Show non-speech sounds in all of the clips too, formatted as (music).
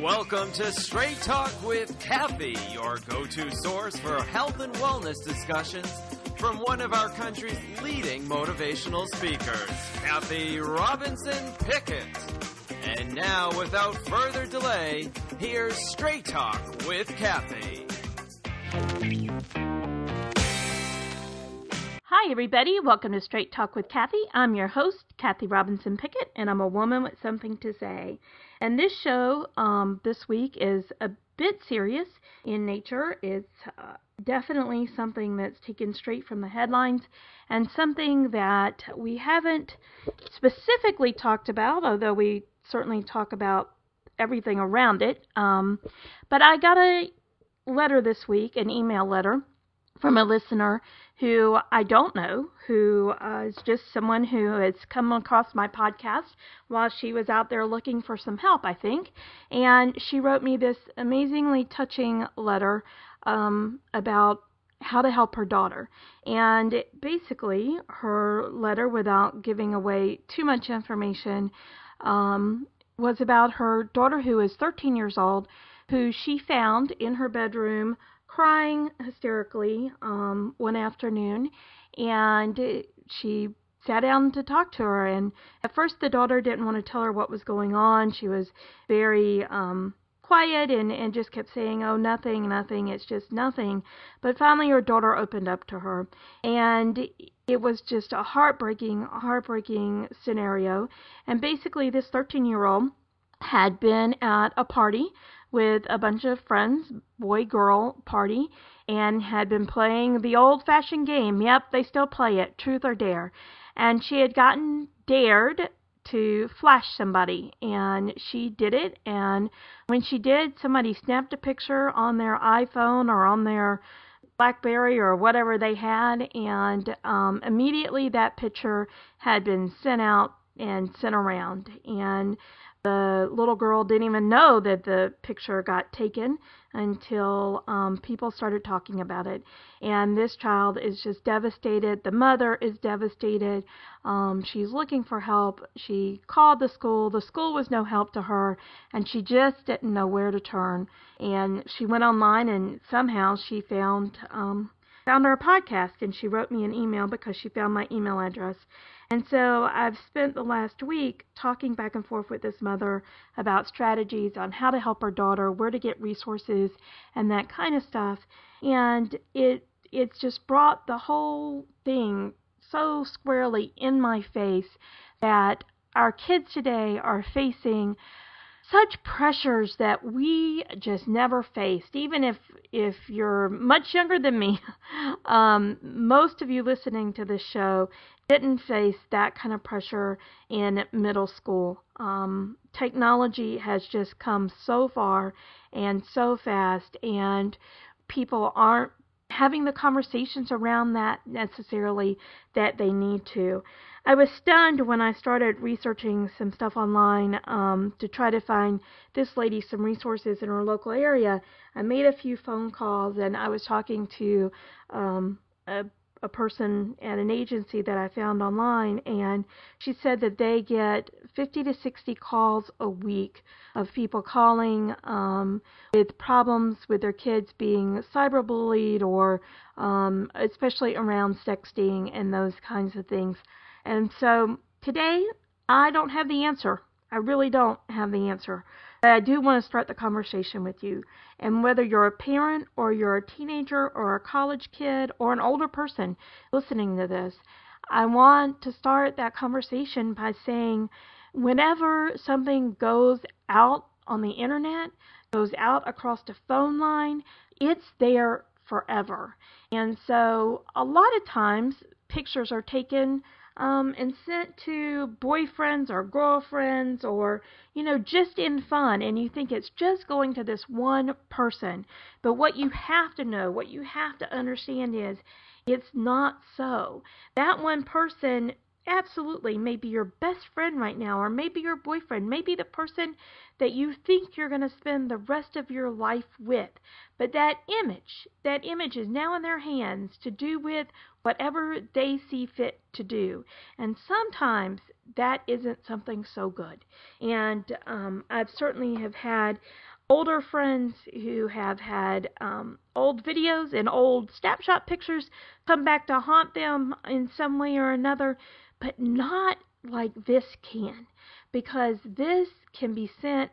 Welcome to Straight Talk with Cathy, your go to source for health and wellness discussions from one of our country's leading motivational speakers, Cathy Robinson Pickett. And now, without further delay, here's Straight Talk with Cathy. Hi, everybody. Welcome to Straight Talk with Cathy. I'm your host, Cathy Robinson Pickett, and I'm a woman with something to say. And this show um, this week is a bit serious in nature. It's uh, definitely something that's taken straight from the headlines and something that we haven't specifically talked about, although we certainly talk about everything around it. Um, but I got a letter this week, an email letter from a listener who I don't know, who uh, is just someone who has come across my podcast while she was out there looking for some help, I think. And she wrote me this amazingly touching letter um, about how to help her daughter. And basically, her letter, without giving away too much information, um, was about her daughter who is 13 years old, who she found in her bedroom crying hysterically um, one afternoon, and she sat down to talk to her. And at first, the daughter didn't want to tell her what was going on. She was very um, quiet and, and just kept saying, Oh, nothing, nothing, it's just nothing. But finally, her daughter opened up to her. And it was just a heartbreaking, heartbreaking scenario. And basically, this 13 year old had been at a party with a bunch of friends, boy girl party, and had been playing the old fashioned game. Yep, they still play it, truth or dare. And she had gotten dared to flash somebody, and she did it. And when she did, somebody snapped a picture on their iPhone or on their Blackberry or whatever they had, and um, immediately that picture had been sent out and sent around. And the little girl didn't even know that the picture got taken until um, people started talking about it. And this child is just devastated. The mother is devastated. Um, she's looking for help. She called the school. The school was no help to her, and she just didn't know where to turn. And she went online, and somehow she found um, found our podcast, and she wrote me an email because she found my email address. And so I've spent the last week talking back and forth with this mother about strategies on how to help her daughter, where to get resources, and that kind of stuff. And it it's just brought the whole thing so squarely in my face that our kids today are facing such pressures that we just never faced even if if you're much younger than me (laughs) um, most of you listening to this show didn't face that kind of pressure in middle school um, technology has just come so far and so fast and people aren't having the conversations around that necessarily that they need to. I was stunned when I started researching some stuff online um, to try to find this lady some resources in her local area. I made a few phone calls and I was talking to um, a a person at an agency that I found online, and she said that they get 50 to 60 calls a week of people calling um, with problems with their kids being cyberbullied or um, especially around sexting and those kinds of things. And so today, I don't have the answer. I really don't have the answer. But I do want to start the conversation with you. And whether you're a parent or you're a teenager or a college kid or an older person listening to this, I want to start that conversation by saying whenever something goes out on the internet, goes out across the phone line, it's there forever. And so a lot of times pictures are taken um, and sent to boyfriends or girlfriends or, you know, just in fun. And you think it's just going to this one person. But what you have to know, what you have to understand is it's not so. That one person absolutely maybe your best friend right now, or maybe your boyfriend, maybe the person that you think you're going to spend the rest of your life with. But that image, that image is now in their hands to do with whatever they see fit to do. And sometimes that isn't something so good. And um, I've certainly have had older friends who have had um, old videos and old snapshot pictures come back to haunt them in some way or another, but not like this can, because this can be sent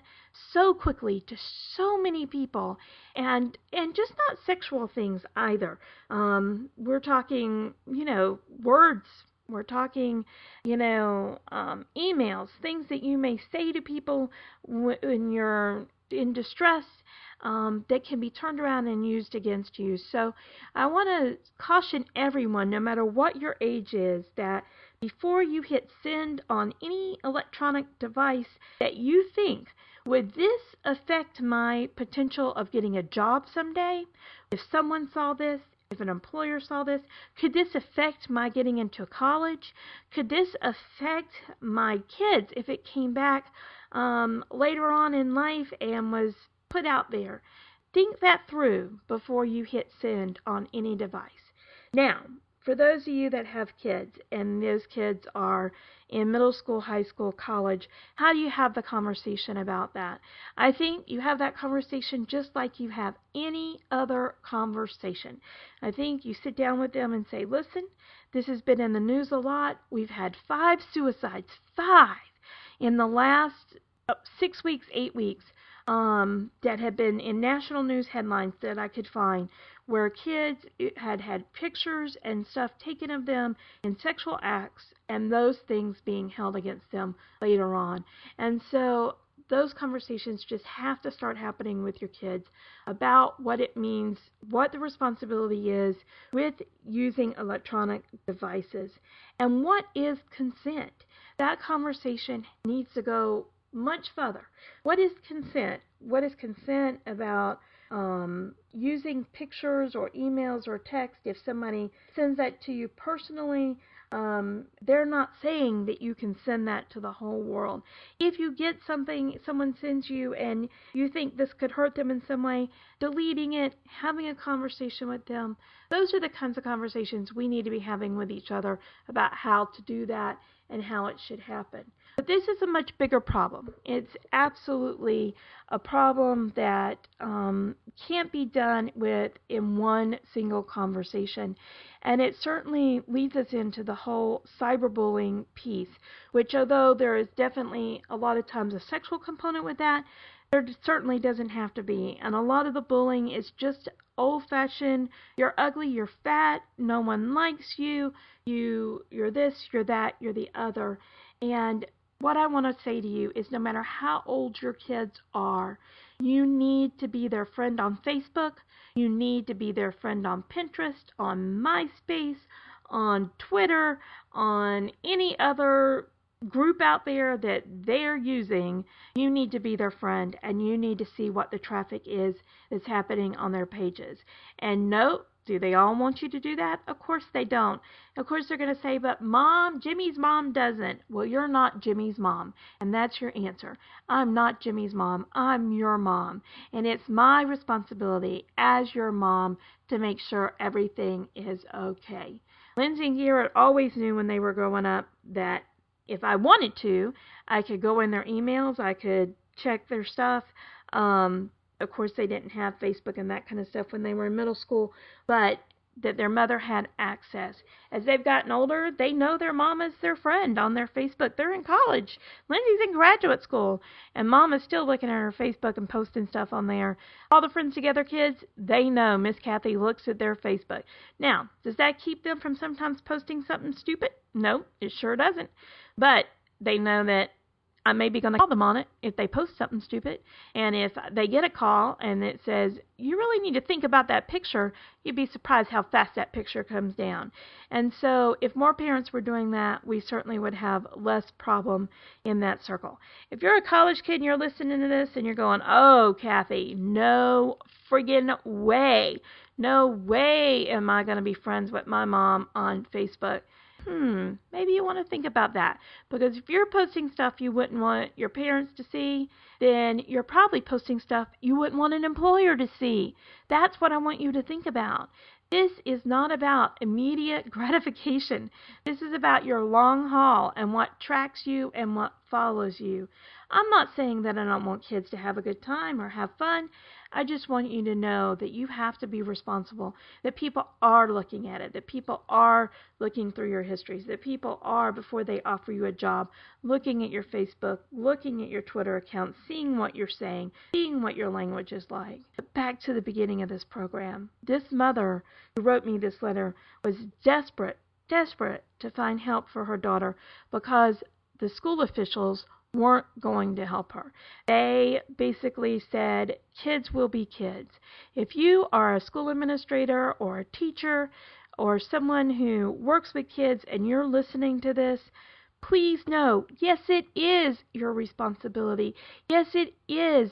so quickly to so many people and and just not sexual things either um we're talking you know words we're talking, you know, um, emails, things that you may say to people when you're in distress um, that can be turned around and used against you. So I want to caution everyone, no matter what your age is, that before you hit send on any electronic device that you think, would this affect my potential of getting a job someday? If someone saw this, if an employer saw this, could this affect my getting into college? Could this affect my kids if it came back um, later on in life and was put out there? Think that through before you hit send on any device. Now, for those of you that have kids and those kids are in middle school, high school, college, how do you have the conversation about that? I think you have that conversation just like you have any other conversation. I think you sit down with them and say, listen, this has been in the news a lot. We've had five suicides, five in the last uh, six weeks, eight weeks um, that have been in national news headlines that I could find where kids had had pictures and stuff taken of them in sexual acts and those things being held against them later on. And so those conversations just have to start happening with your kids about what it means, what the responsibility is with using electronic devices, and what is consent. That conversation needs to go much further. What is consent? What is consent about using pictures or emails or text? If somebody sends that to you personally, um, they're not saying that you can send that to the whole world. If you get something someone sends you and you think this could hurt them in some way, deleting it, having a conversation with them, those are the kinds of conversations we need to be having with each other about how to do that and how it should happen. But this is a much bigger problem. It's absolutely a problem that um, can't be done with in one single conversation. And it certainly leads us into the whole cyberbullying piece, which, although there is definitely a lot of times a sexual component with that, there certainly doesn't have to be. And a lot of the bullying is just old fashioned you're ugly you're fat no one likes you you you're this you're that you're the other and what I want to say to you is no matter how old your kids are, you need to be their friend on Facebook. You need to be their friend on Pinterest, on MySpace, on Twitter, on any other group out there that they're using. You need to be their friend and you need to see what the traffic is that's happening on their pages. And note do they all want you to do that? Of course they don't. Of course they're going to say, but mom, Jimmy's mom doesn't. Well, you're not Jimmy's mom. And that's your answer. I'm not Jimmy's mom. I'm your mom. And it's my responsibility as your mom to make sure everything is okay. Lindsay and Garrett always knew when they were growing up that if I wanted to, I could go in their emails, I could check their stuff. Um, of course, they didn't have Facebook and that kind of stuff when they were in middle school, but that their mother had access. As they've gotten older, they know their mom is their friend on their Facebook. They're in college. Lindsay's in graduate school, and mom is still looking at her Facebook and posting stuff on there. All the Friends Together kids, they know Miss Cathy looks at their Facebook. Now, does that keep them from sometimes posting something stupid? No, it sure doesn't. But they know that I may be going to call them on it if they post something stupid. And if they get a call and it says, you really need to think about that picture, you'd be surprised how fast that picture comes down. And so if more parents were doing that, we certainly would have less problem in that circle. If you're a college kid and you're listening to this and you're going, oh, Cathy, no friggin' way. No way am I going to be friends with my mom on Facebook. Hmm, maybe you want to think about that. Because if you're posting stuff you wouldn't want your parents to see, then you're probably posting stuff you wouldn't want an employer to see. That's what I want you to think about. This is not about immediate (laughs) gratification. This is about your long haul and what tracks you and what follows you. I'm not saying that I don't want kids to have a good time or have fun. I just want you to know that you have to be responsible, that people are looking at it, that people are looking through your histories, that people are, before they offer you a job, looking at your Facebook, looking at your Twitter account, seeing what you're saying, seeing what your language is like. But back to the beginning of this program. This mother who wrote me this letter was desperate, desperate to find help for her daughter because the school officials weren't going to help her. They basically said, kids will be kids. If you are a school administrator or a teacher or someone who works with kids and you're listening to this, please know, yes, it is your responsibility. Yes, it is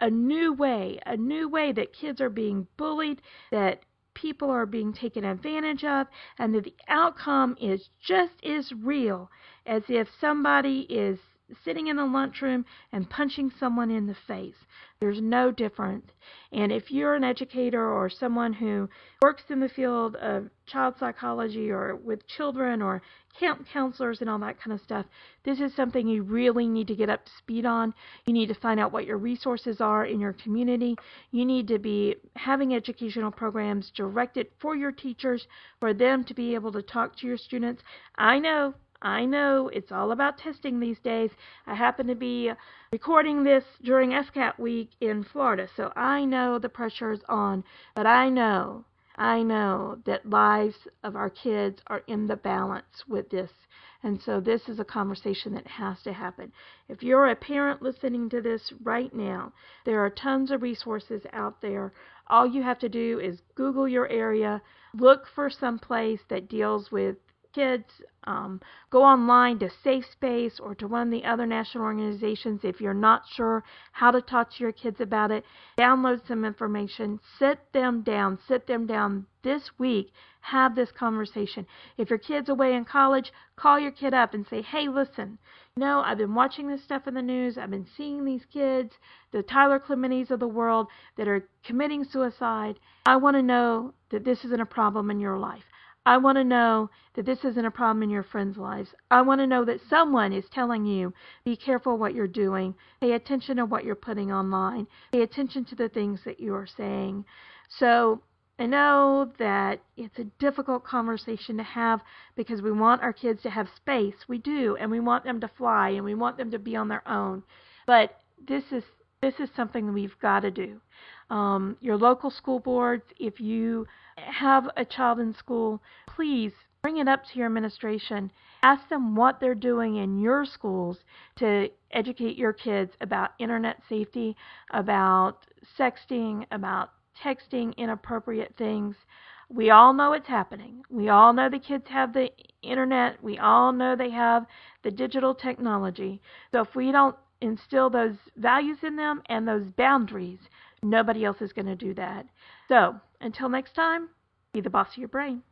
a new way, a new way that kids are being bullied, that people are being taken advantage of, and that the outcome is just as real as if somebody is sitting in the lunchroom and punching someone in the face. There's no difference. And if you're an educator or someone who works in the field of child psychology or with children or camp counselors and all that kind of stuff, this is something you really need to get up to speed on. You need to find out what your resources are in your community. You need to be having educational programs directed for your teachers for them to be able to talk to your students. I know I know it's all about testing these days. I happen to be recording this during FCAT week in Florida, so I know the pressure is on, but I know, I know that lives of our kids are in the balance with this. And so this is a conversation that has to happen. If you're a parent listening to this right now, there are tons of resources out there. All you have to do is Google your area, look for some place that deals with kids. Um, go online to Safe Space or to one of the other national organizations if you're not sure how to talk to your kids about it. Download some information. Sit them down. Sit them down this week. Have this conversation. If your kid's away in college, call your kid up and say, hey, listen, you know, I've been watching this stuff in the news. I've been seeing these kids, the Tyler Clementis of the world, that are committing suicide. I want to know that this isn't a problem in your life. I want to know that this isn't a problem in your friends' lives. I want to know that someone is telling you, be careful what you're doing. Pay attention to what you're putting online. Pay attention to the things that you are saying. So I know that it's a difficult conversation to have because we want our kids to have space. We do, and we want them to fly and we want them to be on their own. But this is this is something we've got to do. Um, your local school boards, if you have a child in school, please bring it up to your administration. Ask them what they're doing in your schools to educate your kids about internet safety, about sexting, about texting inappropriate things. We all know it's happening. We all know the kids have the internet. We all know they have the digital technology. So if we don't instill those values in them and those boundaries, nobody else is going to do that. So until next time, be the boss of your brain.